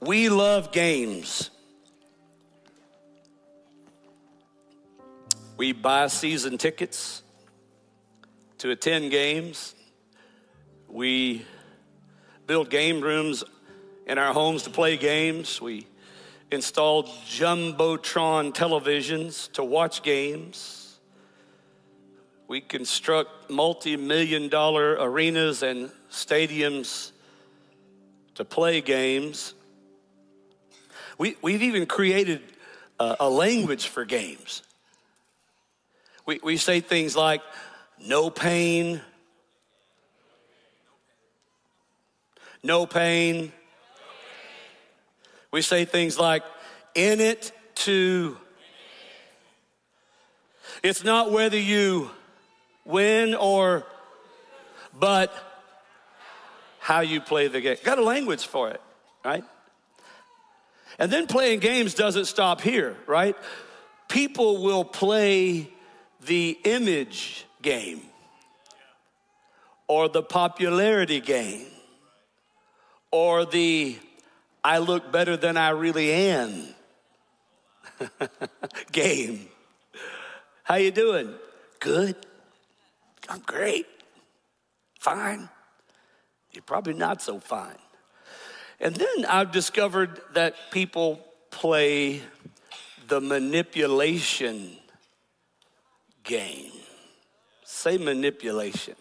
We love games. We buy season tickets to attend games. We build game rooms in our homes to play games. We install Jumbotron televisions to watch games. We construct multi million dollar arenas and stadiums to play games. We, we've even created a, a language for games. We, we say things like, no pain, no pain. We say things like, in it to. It's not whether you win or, but how you play the game. Got a language for it, right? And then playing games doesn't stop here, right? People will play the image game or the popularity game or the I look better than I really am game. How you doing? Good. I'm great. Fine. You're probably not so fine. And then I've discovered that people play the manipulation game. Say manipulation.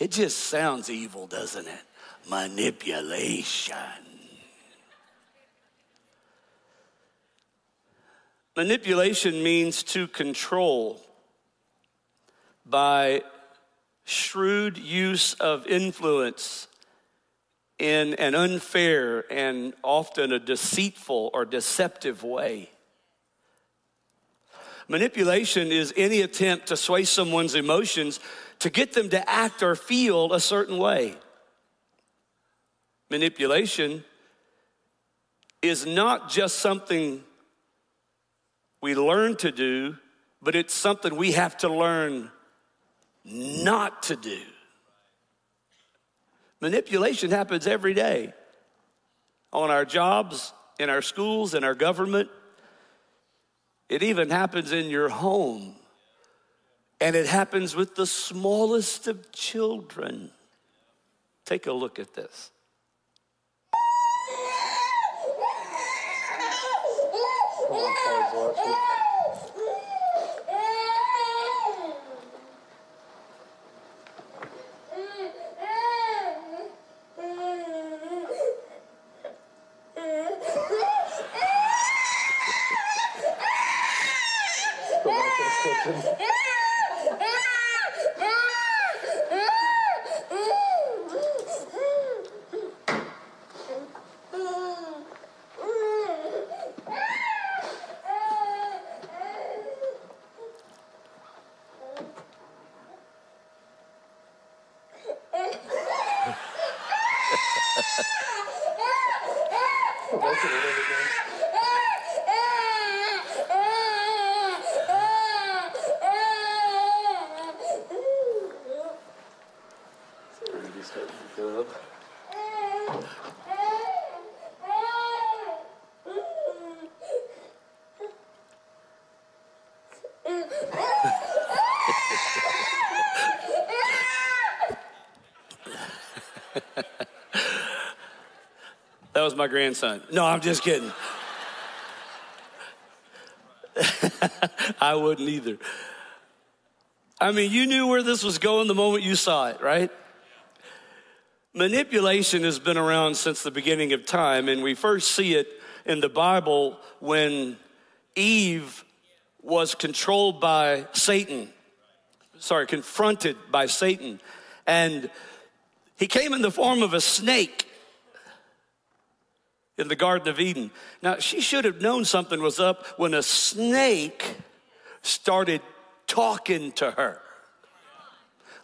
It just sounds evil, doesn't it? Manipulation. Manipulation means to control by shrewd use of influence in an unfair and often a deceitful or deceptive way. Manipulation is any attempt to sway someone's emotions to get them to act or feel a certain way. Manipulation is not just something we learn to do, but it's something we have to learn not to do. Manipulation happens every day on our jobs, in our schools, in our government. It even happens in your home. And it happens with the smallest of children. Take a look at this. That was my grandson. No, I'm just kidding. I wouldn't either. I mean, you knew where this was going the moment you saw it, right? Manipulation has been around since the beginning of time, and we first see it in the Bible when Eve was controlled by Satan. Sorry, confronted by Satan. And he came in the form of a snake in the Garden of Eden. Now, she should have known something was up when a snake started talking to her.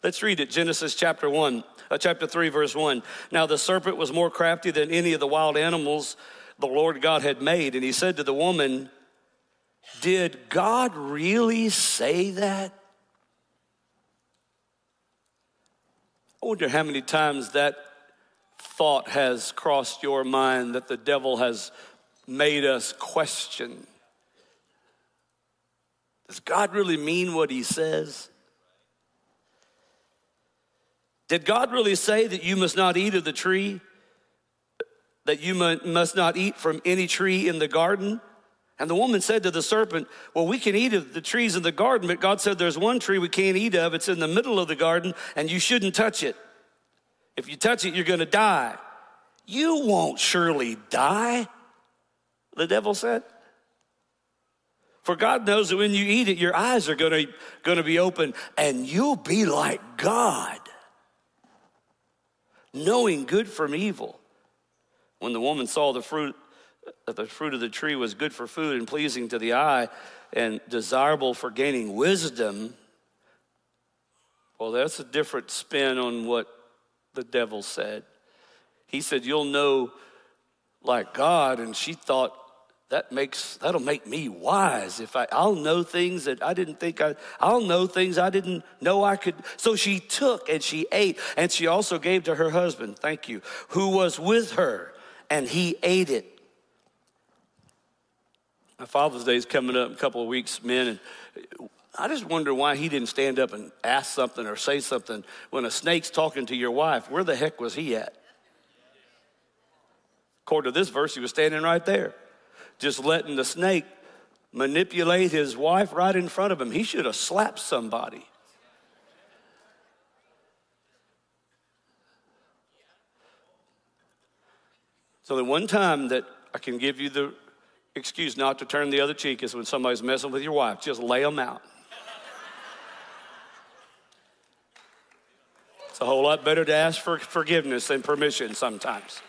Let's read it Genesis chapter 1, uh, chapter 3, verse 1. Now, the serpent was more crafty than any of the wild animals the Lord God had made. And he said to the woman, Did God really say that? I wonder how many times that thought has crossed your mind that the devil has made us question? Does God really mean what he says? Did God really say that you must not eat of the tree? That you must not eat from any tree in the garden? And the woman said to the serpent, Well, we can eat of the trees in the garden, but God said there's one tree we can't eat of. It's in the middle of the garden, and you shouldn't touch it. If you touch it, you're going to die. You won't surely die, the devil said. For God knows that when you eat it, your eyes are going to, be open and you'll be like God, knowing good from evil. When the woman saw the fruit, the fruit of the tree was good for food and pleasing to the eye and desirable for gaining wisdom, well, that's a different spin on what the devil said. He said, You'll know like God. And she thought, that makes that'll make me wise if I, i'll know things that i didn't think i i'll know things i didn't know i could so she took and she ate and she also gave to her husband thank you who was with her and he ate it my father's day is coming up in a couple of weeks men and i just wonder why he didn't stand up and ask something or say something when a snake's talking to your wife where the heck was he at according to this verse he was standing right there just letting the snake manipulate his wife right in front of him. He should have slapped somebody. So, the one time that I can give you the excuse not to turn the other cheek is when somebody's messing with your wife. Just lay them out. It's a whole lot better to ask for forgiveness than permission sometimes.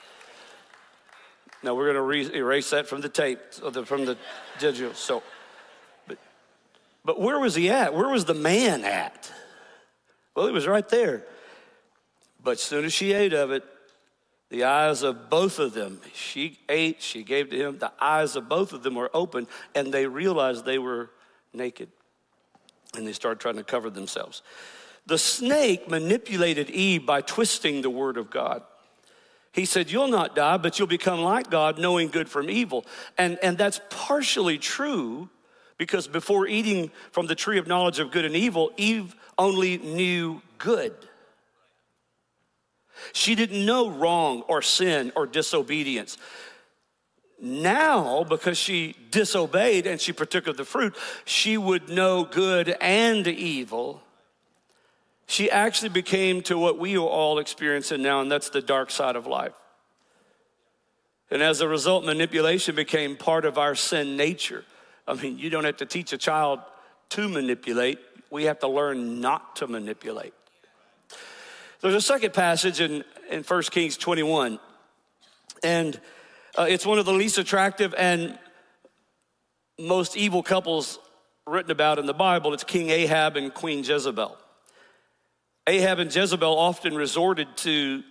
Now we're going to re- erase that from the tape, from the digital. So, but, but where was he at? Where was the man at? Well, he was right there. But as soon as she ate of it, the eyes of both of them, she ate, she gave to him, the eyes of both of them were open, and they realized they were naked. And they started trying to cover themselves. The snake manipulated Eve by twisting the word of God. He said, You'll not die, but you'll become like God, knowing good from evil. And, and that's partially true because before eating from the tree of knowledge of good and evil, Eve only knew good. She didn't know wrong or sin or disobedience. Now, because she disobeyed and she partook of the fruit, she would know good and evil she actually became to what we are all experiencing now, and that's the dark side of life. And as a result, manipulation became part of our sin nature. I mean, you don't have to teach a child to manipulate, we have to learn not to manipulate. There's a second passage in, in 1 Kings 21, and uh, it's one of the least attractive and most evil couples written about in the Bible. It's King Ahab and Queen Jezebel. Ahab and Jezebel often resorted to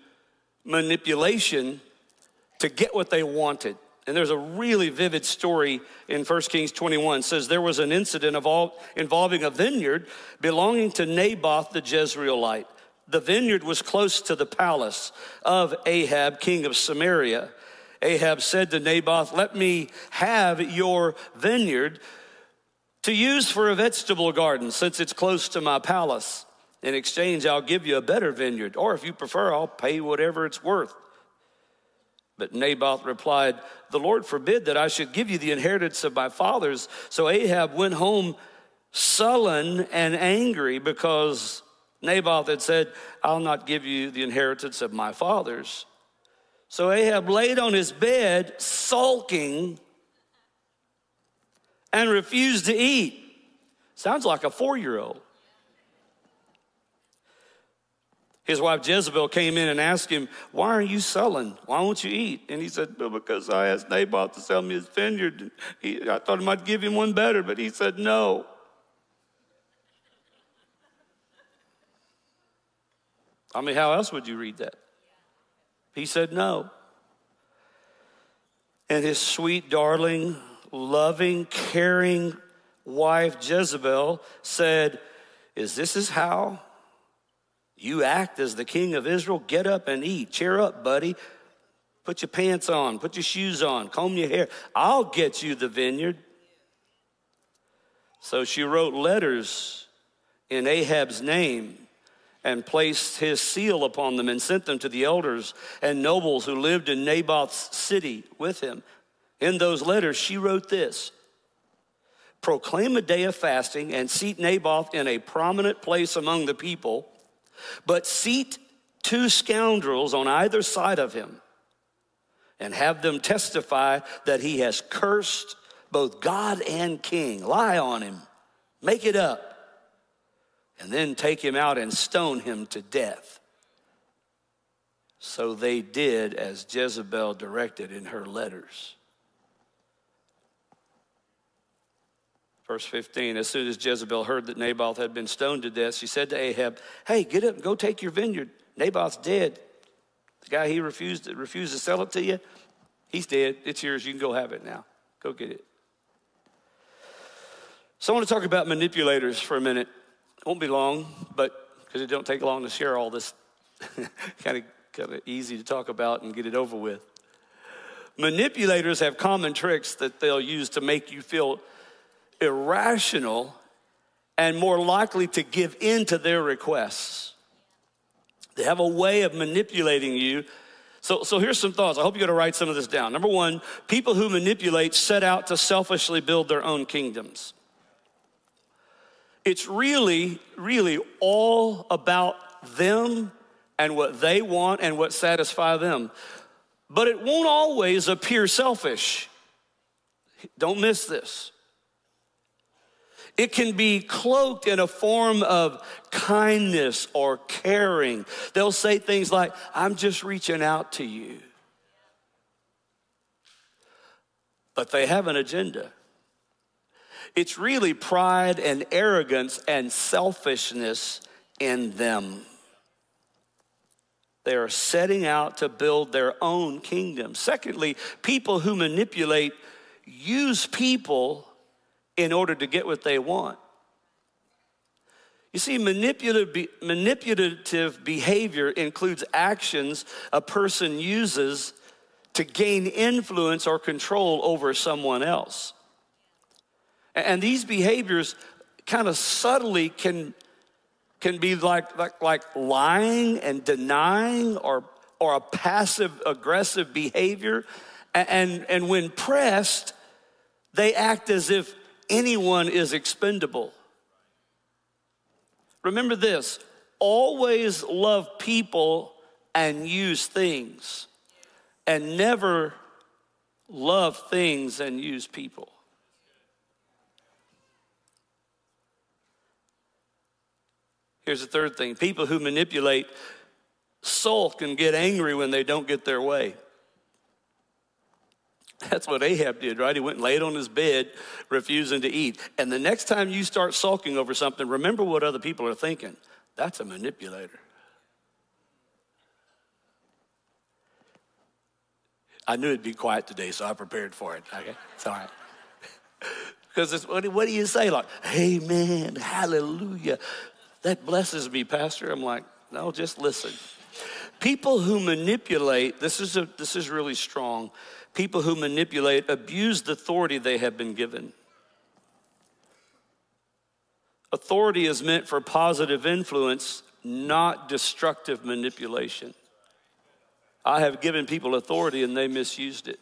manipulation to get what they wanted. And there's a really vivid story in 1 Kings 21. It says there was an incident involving a vineyard belonging to Naboth the Jezreelite. The vineyard was close to the palace of Ahab, king of Samaria. Ahab said to Naboth, Let me have your vineyard to use for a vegetable garden since it's close to my palace. In exchange, I'll give you a better vineyard, or if you prefer, I'll pay whatever it's worth. But Naboth replied, The Lord forbid that I should give you the inheritance of my fathers. So Ahab went home sullen and angry because Naboth had said, I'll not give you the inheritance of my fathers. So Ahab laid on his bed, sulking, and refused to eat. Sounds like a four year old. His wife Jezebel came in and asked him, Why are you sullen? Why won't you eat? And he said, well, Because I asked Naboth to sell me his vineyard. He, I thought I might give him one better, but he said no. I mean, how else would you read that? He said no. And his sweet, darling, loving, caring wife Jezebel said, Is this is how you act as the king of Israel. Get up and eat. Cheer up, buddy. Put your pants on, put your shoes on, comb your hair. I'll get you the vineyard. So she wrote letters in Ahab's name and placed his seal upon them and sent them to the elders and nobles who lived in Naboth's city with him. In those letters, she wrote this Proclaim a day of fasting and seat Naboth in a prominent place among the people, but seat two scoundrels on either side of him and have them testify that he has cursed both God and king. Lie on him, make it up and then take him out and stone him to death. So they did as Jezebel directed in her letters. Verse 15 As soon as Jezebel heard that Naboth had been stoned to death, she said to Ahab, Hey, get up and go take your vineyard. Naboth's dead. The guy he refused, refused to sell it to you, he's dead. It's yours. You can go have it now. Go get it. So I want to talk about manipulators for a minute won't be long, but because it don't take long to share all this, kind of kind of easy to talk about and get it over with. Manipulators have common tricks that they'll use to make you feel irrational and more likely to give in to their requests. They have a way of manipulating you. So, so here's some thoughts. I hope you're going to write some of this down. Number one, people who manipulate set out to selfishly build their own kingdoms. It's really, really all about them and what they want and what satisfy them. But it won't always appear selfish. Don't miss this. It can be cloaked in a form of kindness or caring. They'll say things like, I'm just reaching out to you. But they have an agenda. It's really pride and arrogance and selfishness in them. They are setting out to build their own kingdom. Secondly, people who manipulate use people in order to get what they want. You see, manipulative, manipulative behavior includes actions a person uses to gain influence or control over someone else. And these behaviors kind of subtly can, can be like, like, like lying and denying or, or a passive aggressive behavior. And, and when pressed, they act as if anyone is expendable. Remember this always love people and use things, and never love things and use people. Here's the third thing people who manipulate sulk and get angry when they don't get their way. That's what Ahab did, right? He went and laid on his bed, refusing to eat. And the next time you start sulking over something, remember what other people are thinking. That's a manipulator. I knew it'd be quiet today, so I prepared for it. Okay, it's all right. Because what, what do you say? Like, Amen, Hallelujah that blesses me, Pastor. I'm like, no, just listen. People who manipulate, this is, a, this is really strong. People who manipulate abuse the authority they have been given. Authority is meant for positive influence, not destructive manipulation. I have given people authority and they misused it.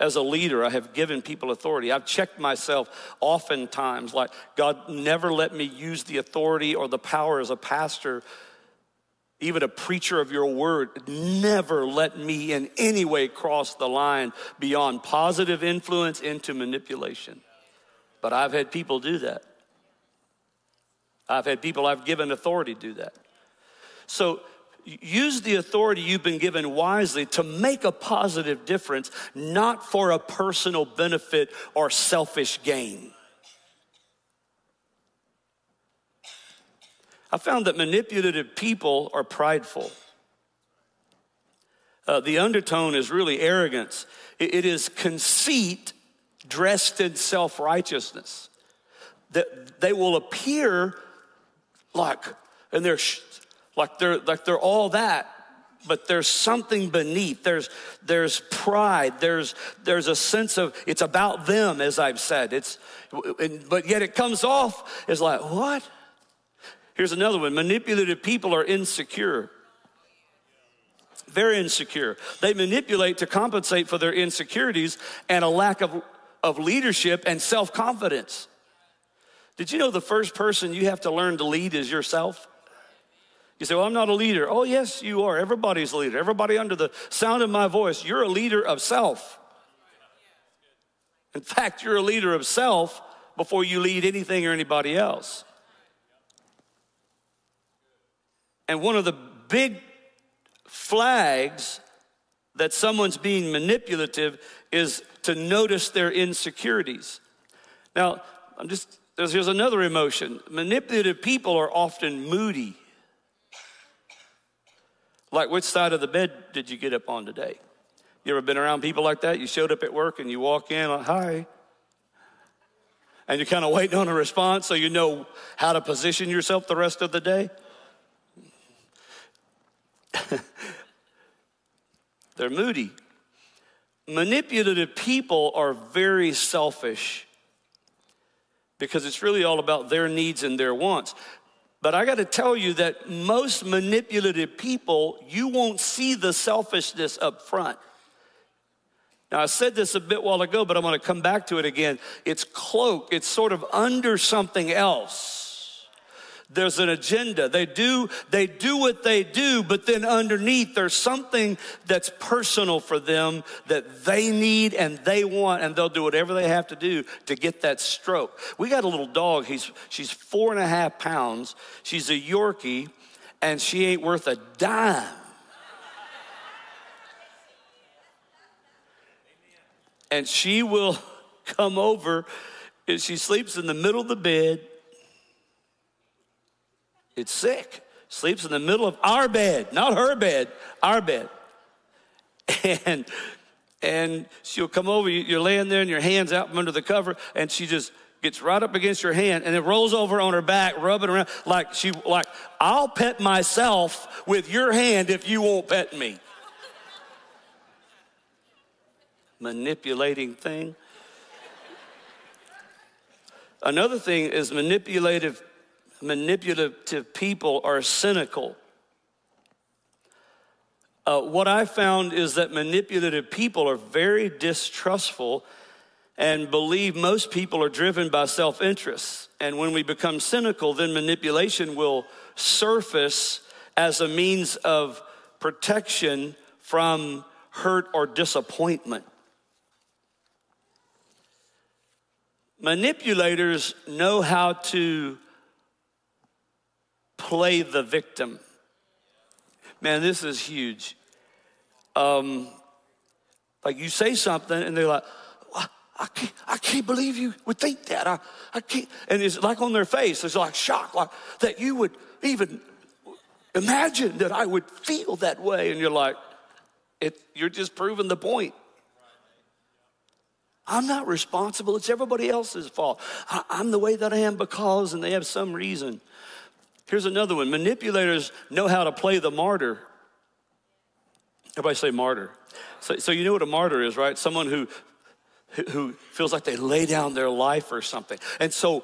As a leader, I have given people authority. I've checked myself oftentimes, like, God never let me use the authority or the power as a pastor, even a preacher of your word. Never let me in any way cross the line beyond positive influence into manipulation. But I've had people do that. I've had people I've given authority do that. So use the authority you've been given wisely to make a positive difference, not for a personal benefit or selfish gain. I found that manipulative people are prideful. Uh, the undertone is really arrogance, it, it is conceit dressed in self righteousness. That they will appear like, and they're like they're like they're all that but there's something beneath. There's, there's pride. There's, there's a sense of it's about them, as I've said. It's, but yet it comes off as like, what? Here's another one manipulative people are insecure. Very insecure. They manipulate to compensate for their insecurities and a lack of, of leadership and self confidence. Did you know the first person you have to learn to lead is yourself? You say, Well, I'm not a leader. Oh, yes, you are. Everybody's a leader. Everybody under the sound of my voice, you're a leader of self. In fact, you're a leader of self before you lead anything or anybody else. And one of the big flags that someone's being manipulative is to notice their insecurities. Now, I'm just, here's another emotion. Manipulative people are often moody. Like, which side of the bed did you get up on today? You ever been around people like that? You showed up at work and you walk in, like, hi. And you're kind of waiting on a response so you know how to position yourself the rest of the day. They're moody. Manipulative people are very selfish because it's really all about their needs and their wants. But I got to tell you that most manipulative people, you won't see the selfishness up front. Now, I said this a bit while ago, but I'm going to come back to it again. It's cloaked, it's sort of under something else. There's an agenda. They do, they do what they do, but then underneath there's something that's personal for them that they need and they want, and they'll do whatever they have to do to get that stroke. We got a little dog. He's, she's four and a half pounds. She's a Yorkie, and she ain't worth a dime. And she will come over and she sleeps in the middle of the bed it's sick. Sleeps in the middle of our bed, not her bed, our bed. And and she'll come over, you're laying there and your hands out from under the cover, and she just gets right up against your hand and it rolls over on her back, rubbing around like she like, I'll pet myself with your hand if you won't pet me. Manipulating thing. Another thing is manipulative manipulative people are cynical. Uh, what I found is that manipulative people are very distrustful and believe most people are driven by self interest. And when we become cynical, then manipulation will surface as a means of protection from hurt or disappointment. Manipulators know how to play the victim. Man, this is huge. Um, like you say something and they're like, I can't, I can't believe you would think that. I, I can't. And it's like on their face, it's like shock, like that you would even imagine that I would feel that way. And you're like, it, you're just proving the point. I'm not responsible. It's everybody else's fault. I, I'm the way that I am because, and they have some reason. Here's another one manipulators know how to play the martyr. Everybody say martyr. So, so you know what a martyr is, right? Someone who, who feels like they lay down their life or something. And so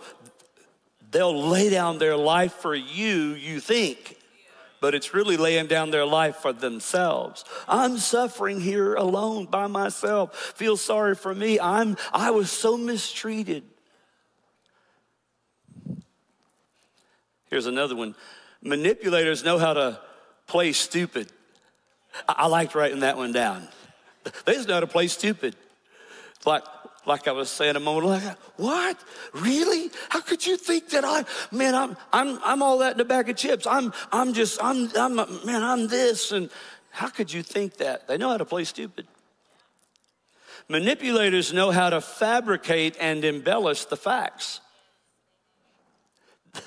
they'll lay down their life for you, you think, but it's really laying down their life for themselves. I'm suffering here alone by myself. Feel sorry for me. I'm I was so mistreated. Here's another one manipulators know how to play stupid. I, I liked writing that one down. They just know how to play stupid. Like, like I was saying a moment ago, what? Really? How could you think that I, man, I'm, I'm, I'm all that in a bag of chips. I'm, I'm just, I'm, I'm, man, I'm this. And how could you think that? They know how to play stupid. Manipulators know how to fabricate and embellish the facts.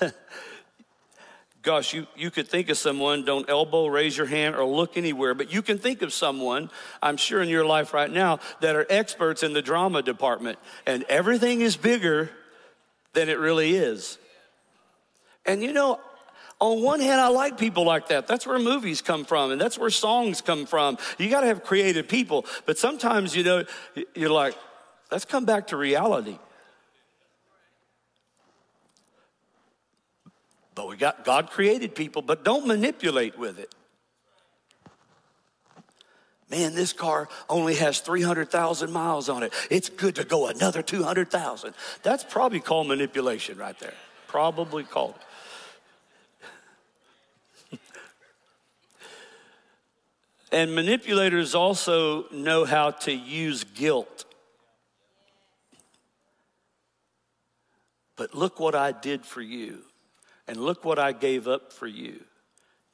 Gosh, you, you could think of someone, don't elbow, raise your hand, or look anywhere, but you can think of someone, I'm sure in your life right now, that are experts in the drama department, and everything is bigger than it really is. And you know, on one hand, I like people like that. That's where movies come from, and that's where songs come from. You got to have creative people. But sometimes, you know, you're like, let's come back to reality. But we got God created people, but don't manipulate with it. Man, this car only has 300,000 miles on it. It's good to go another 200,000. That's probably called manipulation right there. Probably called. and manipulators also know how to use guilt. But look what I did for you, and look what I gave up for you.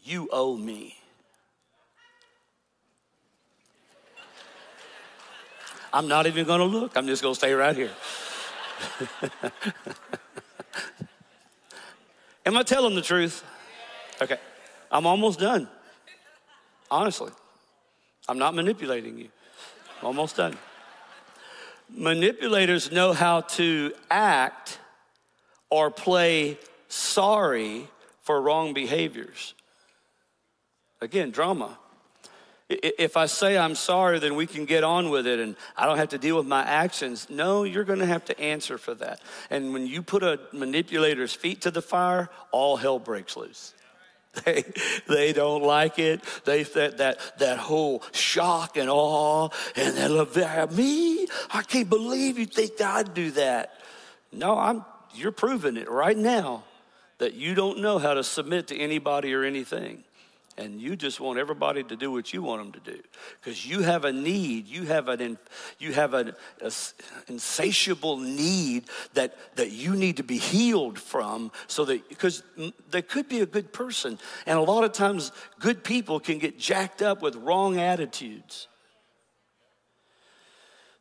You owe me. I'm not even going to look. I'm just going to stay right here. Am I telling the truth? Okay. I'm almost done. Honestly, I'm not manipulating you. I'm almost done. Manipulators know how to act or play sorry for wrong behaviors. Again, drama. If I say I'm sorry, then we can get on with it and I don't have to deal with my actions. No, you're going to have to answer for that. And when you put a manipulator's feet to the fire, all hell breaks loose. They, they don't like it. They that that that whole shock and awe and they love me. I can't believe you think I'd do that. No, I'm. You're proving it right now that you don't know how to submit to anybody or anything. And you just want everybody to do what you want them to do. Because you have a need you have an you have an a insatiable need that that you need to be healed from so that because there could be a good person. And a lot of times good people can get jacked up with wrong attitudes.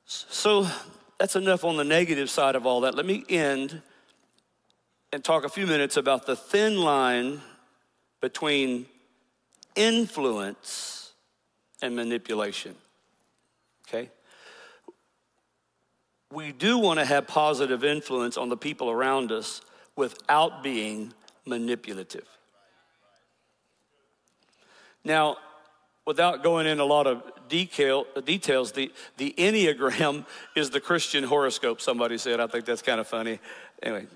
So that's enough on the negative side of all that. Let me end and talk a few minutes about the thin line between influence and manipulation. Okay? We do want to have positive influence on the people around us without being manipulative. Now, without going in a lot of detail, details, the, the Enneagram is the Christian horoscope, somebody said. I think that's kind of funny. Anyway,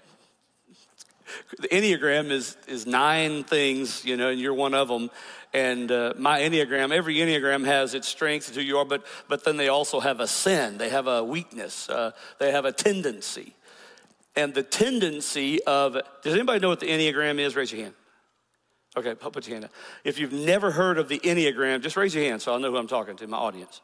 the Enneagram is, is nine things, you know, and you're one of them. And uh, my Enneagram, every Enneagram has its strengths and who you are, but, but then they also have a sin, they have a weakness, uh, they have a tendency. And the tendency of, does anybody know what the Enneagram is? Raise your hand. Okay, put your hand up. If you've never heard of the Enneagram, just raise your hand so I'll know who I'm talking to, my audience.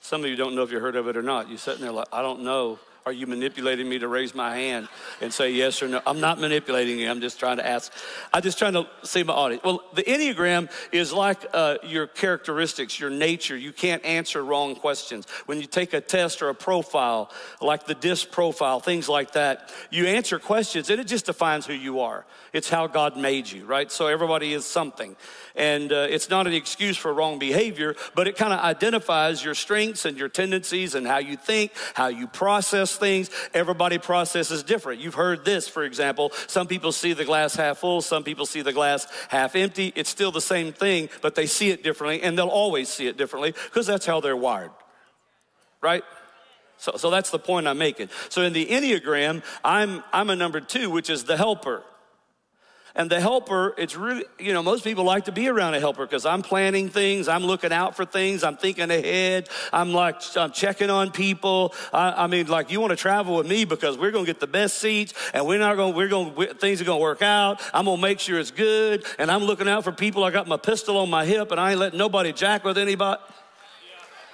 Some of you don't know if you heard of it or not. You're sitting there like, I don't know. Are you manipulating me to raise my hand and say yes or no? I'm not manipulating you. I'm just trying to ask. I'm just trying to see my audience. Well, the Enneagram is like uh, your characteristics, your nature. You can't answer wrong questions. When you take a test or a profile, like the DISC profile, things like that, you answer questions and it just defines who you are. It's how God made you, right? So everybody is something. And uh, it's not an excuse for wrong behavior, but it kind of identifies your strengths and your tendencies and how you think, how you process things. Everybody processes different. You've heard this, for example. Some people see the glass half full, some people see the glass half empty. It's still the same thing, but they see it differently, and they'll always see it differently because that's how they're wired, right? So, so that's the point I'm making. So in the Enneagram, I'm, I'm a number two, which is the helper. And the helper, it's really, you know, most people like to be around a helper because I'm planning things, I'm looking out for things, I'm thinking ahead, I'm like, I'm checking on people. I, I mean, like, you want to travel with me because we're going to get the best seats and we're not going, we're going, things are going to work out. I'm going to make sure it's good. And I'm looking out for people. I got my pistol on my hip and I ain't letting nobody jack with anybody.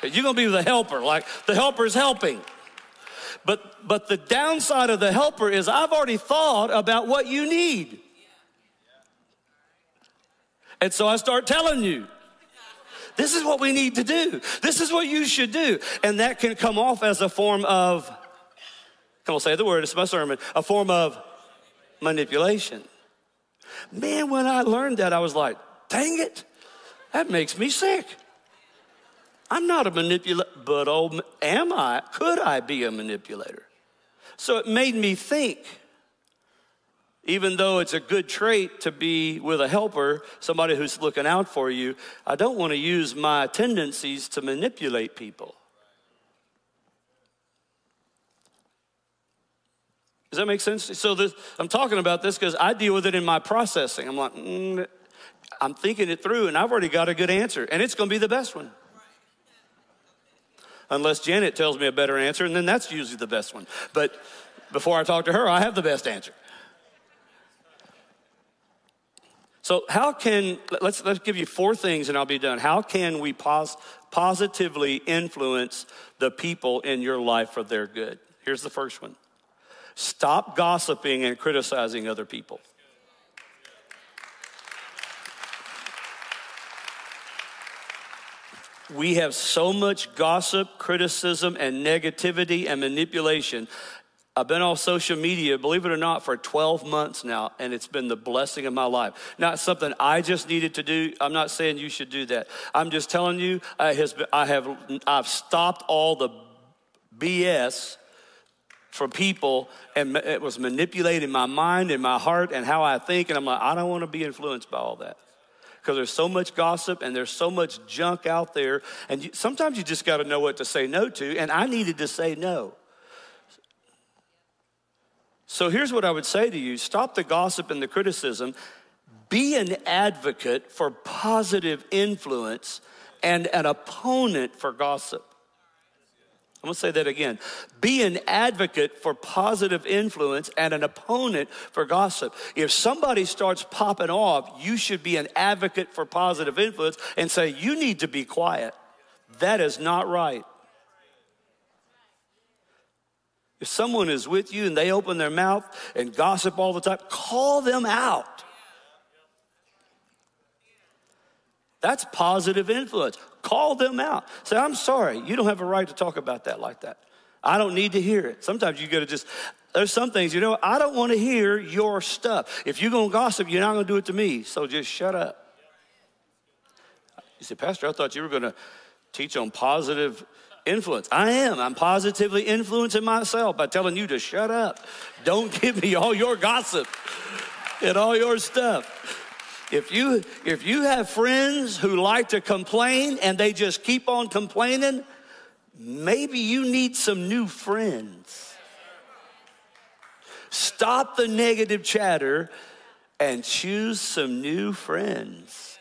You're going to be the helper, like, the helper is helping. But, but the downside of the helper is I've already thought about what you need. And so I start telling you. This is what we need to do. This is what you should do. And that can come off as a form of, come on, say the word, it's my sermon, a form of manipulation. Man, when I learned that, I was like, dang it, that makes me sick. I'm not a manipulator, but oh, am I? Could I be a manipulator? So it made me think even though it's a good trait to be with a helper, somebody who's looking out for you, I don't want to use my tendencies to manipulate people. Does that make sense? So this, I'm talking about this because I deal with it in my processing. I'm like, mm, I'm thinking it through, and I've already got a good answer, and it's going to be the best one. Unless Janet tells me a better answer, and then that's usually the best one. But before I talk to her, I have the best answer. So, how can, let's, let's give you four things and I'll be done. How can we pos- positively influence the people in your life for their good? Here's the first one stop gossiping and criticizing other people. We have so much gossip, criticism, and negativity and manipulation I've been on social media, believe it or not, for 12 months now, and it's been the blessing of my life. Not something I just needed to do. I'm not saying you should do that. I'm just telling you, I, has, I have, I've stopped all the BS from people, and it was manipulating my mind and my heart and how I think, and I'm like, I don't want to be influenced by all that because there's so much gossip and there's so much junk out there. And you, sometimes you just got to know what to say no to. And I needed to say no. So here's what I would say to you stop the gossip and the criticism, be an advocate for positive influence and an opponent for gossip. I'm gonna say that again. Be an advocate for positive influence and an opponent for gossip. If somebody starts popping off, you should be an advocate for positive influence and say, You need to be quiet. That is not right. If someone is with you and they open their mouth and gossip all the time, call them out. That's positive influence. Call them out. Say, I'm sorry, you don't have a right to talk about that like that. I don't need to hear it. Sometimes you gotta just, there's some things, you know, I don't wanna hear your stuff. If you're gonna gossip, you're not gonna do it to me, so just shut up. You say, Pastor, I thought you were gonna teach on positive influence. I am. I'm positively influencing myself by telling you to shut up. Don't give me all your gossip and all your stuff. If you if you have friends who like to complain and they just keep on complaining, maybe you need some new friends. Stop the negative chatter and choose some new friends.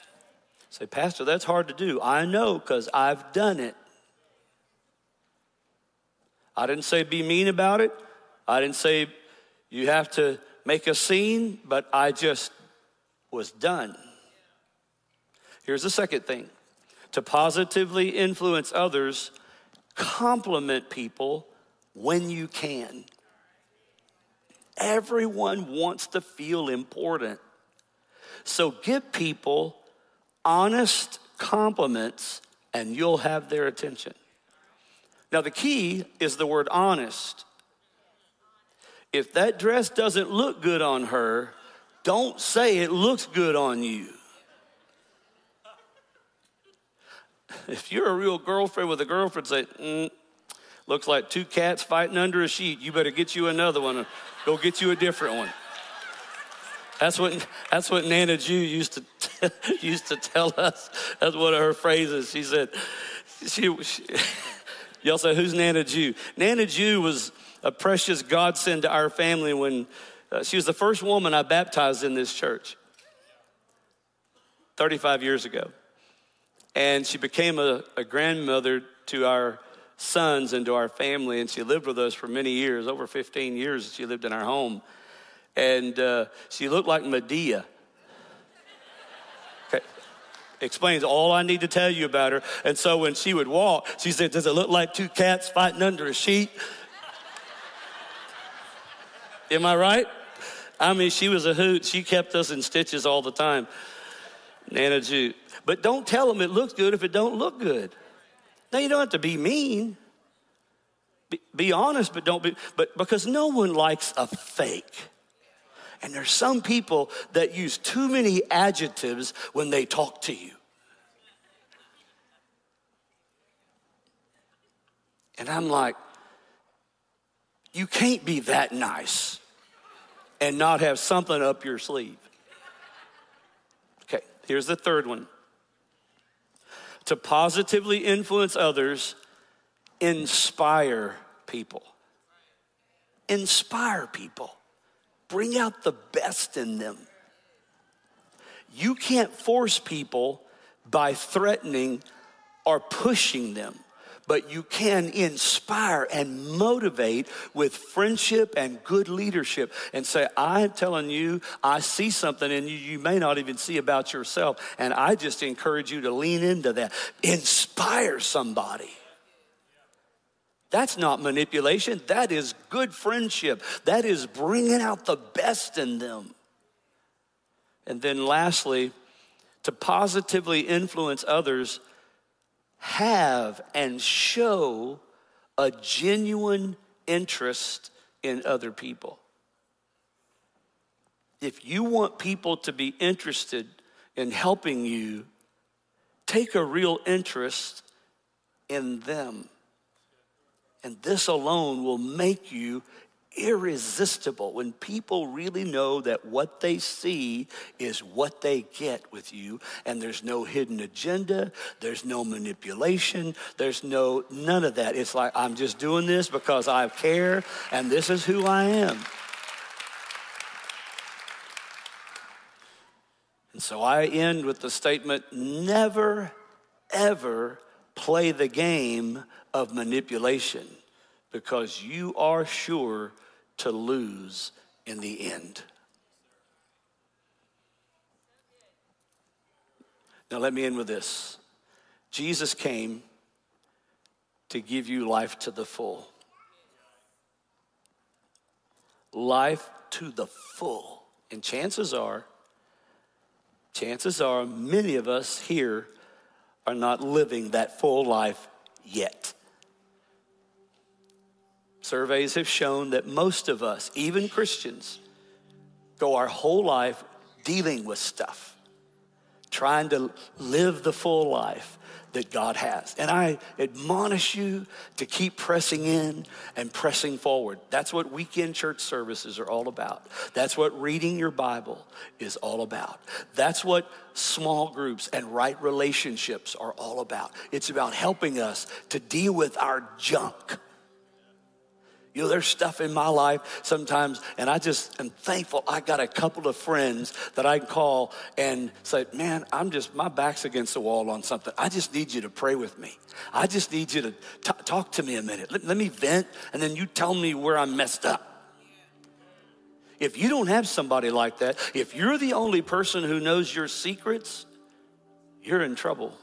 Say, Pastor, that's hard to do. I know because I've done it. I didn't say be mean about it. I didn't say you have to make a scene, but I just was done. Here's the second thing to positively influence others, compliment people when you can. Everyone wants to feel important. So give people honest compliments and you'll have their attention. Now, the key is the word honest. If that dress doesn't look good on her, don't say it looks good on you. If you're a real girlfriend with a girlfriend, say, mm, looks like two cats fighting under a sheet. You better get you another one. Go get you a different one. That's what that's what Nana Jew used to used to tell us. That's one of her phrases. She said, she, she Y'all say, who's Nana Jew? Nana Jew was a precious godsend to our family when uh, she was the first woman I baptized in this church 35 years ago. And she became a, a grandmother to our sons and to our family, and she lived with us for many years, over 15 years. She lived in our home. And uh, she looked like Madea explains all I need to tell you about her. And so when she would walk, she said, Does it look like two cats fighting under a sheet? Am I right? I mean, she was a hoot. She kept us in stitches all the time. Nana Jew. But don't tell them it looks good if it don't look good. Now you don't have to be mean. Be, be honest, but don't be. But because no one likes a fake. And there's some people that use too many adjectives when they talk to you. And I'm like, you can't be that nice. and not have something up your sleeve. Okay, here's the third one to positively influence others, inspire people. Inspire people. Bring out the best in them. You can't force people by threatening or pushing them but you can inspire and motivate with friendship and good leadership and say, I'm telling you, I see something in you you may not even see about yourself. And I just encourage you to lean into that. Inspire somebody. That's not manipulation. That is good friendship. That is bringing out the best in them. And then, lastly, to positively influence others have and show a genuine interest in other people. If you want people to be interested in helping you, take a real interest in them. And this alone will make you irresistible when people really know that what they see is what they get with you. And there's no hidden agenda. There's no manipulation. There's no none of that. It's like i'm just doing this because i care and this is who i am. And so i end with the statement never ever play the game of manipulation because you are sure to lose in the end. Now, let me end with this Jesus came to give you life to the full. Life to the full. And chances are, chances are, many of us here are not living that full life yet. Surveys have shown that most of us, even Christians, go our whole life dealing with stuff, trying to live the full life that God has. And I admonish you to keep pressing in and pressing forward. That's what weekend church services are all about. That's what reading your Bible is all about. That's what small groups and right relationships are all about. It's about helping us to deal with our junk you know, there's stuff in my life sometimes, and I just am thankful I got a couple of friends that I can call and say, Man, I'm just, my back's against the wall on something. I just need you to pray with me. I just need you to t- talk to me a minute. Let, let me vent, and then you tell me where I'm messed up. If you don't have somebody like that, if you're the only person who knows your secrets, you're in trouble.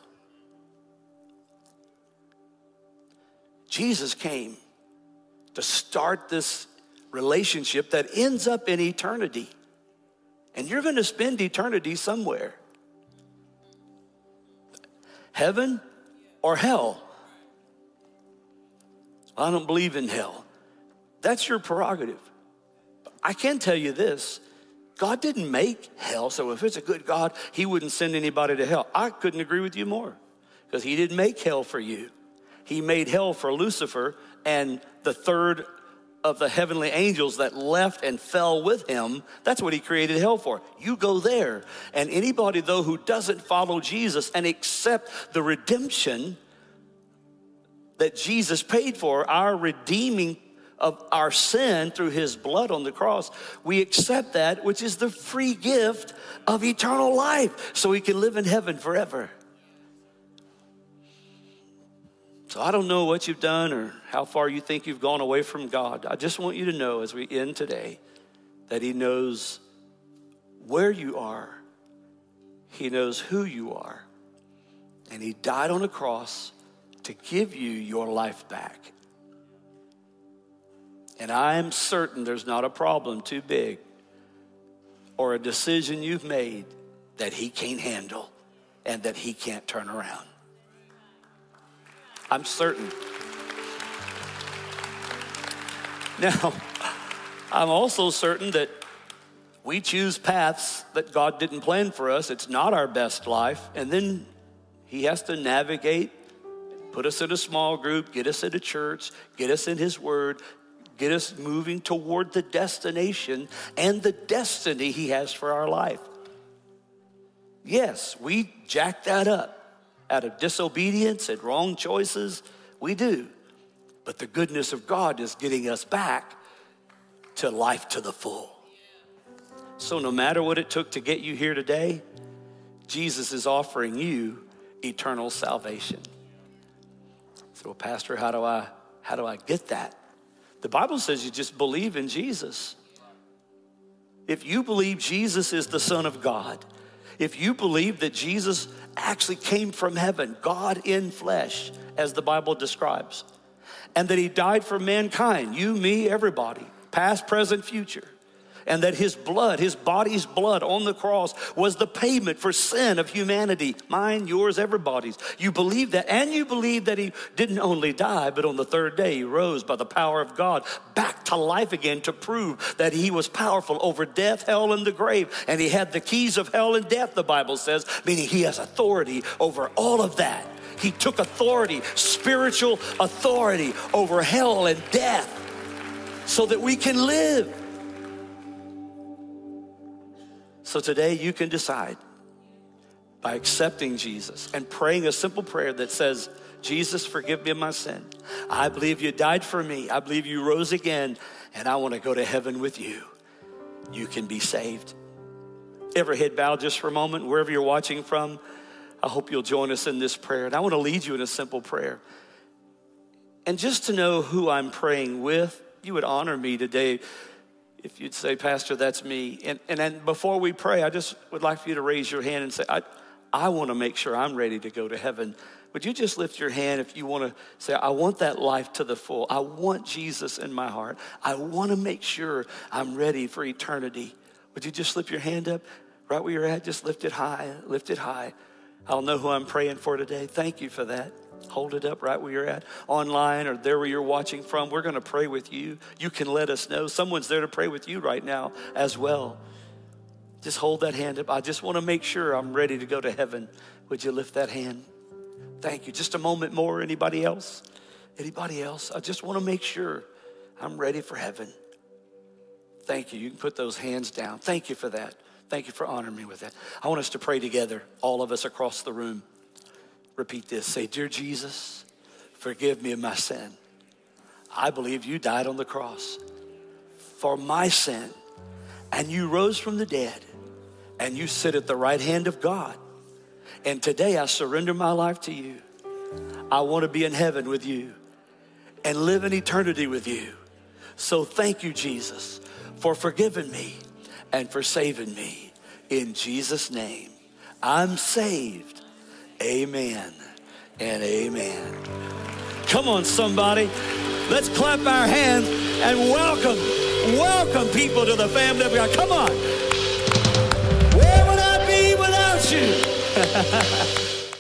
Jesus came to start this relationship that ends up in eternity. And you're going to spend eternity somewhere heaven or hell. I don't believe in hell. That's your prerogative. I can tell you this God didn't make hell, so if it's a good God, He wouldn't send anybody to hell. I couldn't agree with you more because He didn't make hell for you. He made hell for Lucifer and the third of the heavenly angels that left and fell with him, that's what he created hell for. You go there. And anybody, though, who doesn't follow Jesus and accept the redemption that Jesus paid for, our redeeming of our sin through his blood on the cross, we accept that, which is the free gift of eternal life, so we can live in heaven forever. So I don't know what you've done or how far you think you've gone away from God. I just want you to know as we end today that He knows where you are, He knows who you are, and He died on a cross to give you your life back. And I am certain there's not a problem too big or a decision you've made that He can't handle and that He can't turn around. I'm certain. Now, I'm also certain that we choose paths that God didn't plan for us. It's not our best life. And then He has to navigate, put us in a small group, get us in a church, get us in His Word, get us moving toward the destination and the destiny He has for our life. Yes, we jack that up out of disobedience and wrong choices. We do. But the goodness of God is getting us back to life to the full. So, no matter what it took to get you here today, Jesus is offering you eternal salvation. So, well, Pastor, how do I how do I get that? The Bible says you just believe in Jesus. If you believe Jesus is the Son of God, if you believe that Jesus actually came from heaven, God in flesh, as the Bible describes, and that he died for mankind, you, me, everybody, past, present, future and that his blood, his body's blood on the cross, was the payment for sin of humanity mine, yours, everybody's. You believe that, and you believe that he didn't only die, but on the third day he rose by the power of God back to life again to prove that he was powerful over death, hell, and the grave. And he had the keys of hell and death, the Bible says, meaning he has authority over all of that. He took authority, spiritual authority over hell and death so that we can live. So today you can decide by accepting Jesus and praying a simple prayer that says, Jesus, forgive me of my sin. I believe you died for me. I believe you rose again, and I want to go to heaven with you. You can be saved. Every head bowed just for a moment, wherever you're watching from. I hope you'll join us in this prayer. And I want to lead you in a simple prayer. And just to know who I'm praying with, you would honor me today if you'd say, Pastor, that's me. And, and then before we pray, I just would like for you to raise your hand and say, I, I want to make sure I'm ready to go to heaven. Would you just lift your hand if you want to say, I want that life to the full? I want Jesus in my heart. I want to make sure I'm ready for eternity. Would you just slip your hand up right where you're at? Just lift it high, lift it high. I'll know who I'm praying for today. Thank you for that. Hold it up right where you're at, online or there where you're watching from. We're going to pray with you. You can let us know. Someone's there to pray with you right now as well. Just hold that hand up. I just want to make sure I'm ready to go to heaven. Would you lift that hand? Thank you. Just a moment more. Anybody else? Anybody else? I just want to make sure I'm ready for heaven. Thank you. You can put those hands down. Thank you for that. Thank you for honoring me with that. I want us to pray together, all of us across the room. Repeat this. Say, Dear Jesus, forgive me of my sin. I believe you died on the cross for my sin, and you rose from the dead, and you sit at the right hand of God. And today I surrender my life to you. I want to be in heaven with you and live in eternity with you. So thank you, Jesus, for forgiving me and for saving me. In Jesus' name, I'm saved Amen and amen. Come on, somebody. Let's clap our hands and welcome, welcome people to the family of God. Come on. Where would I be without you?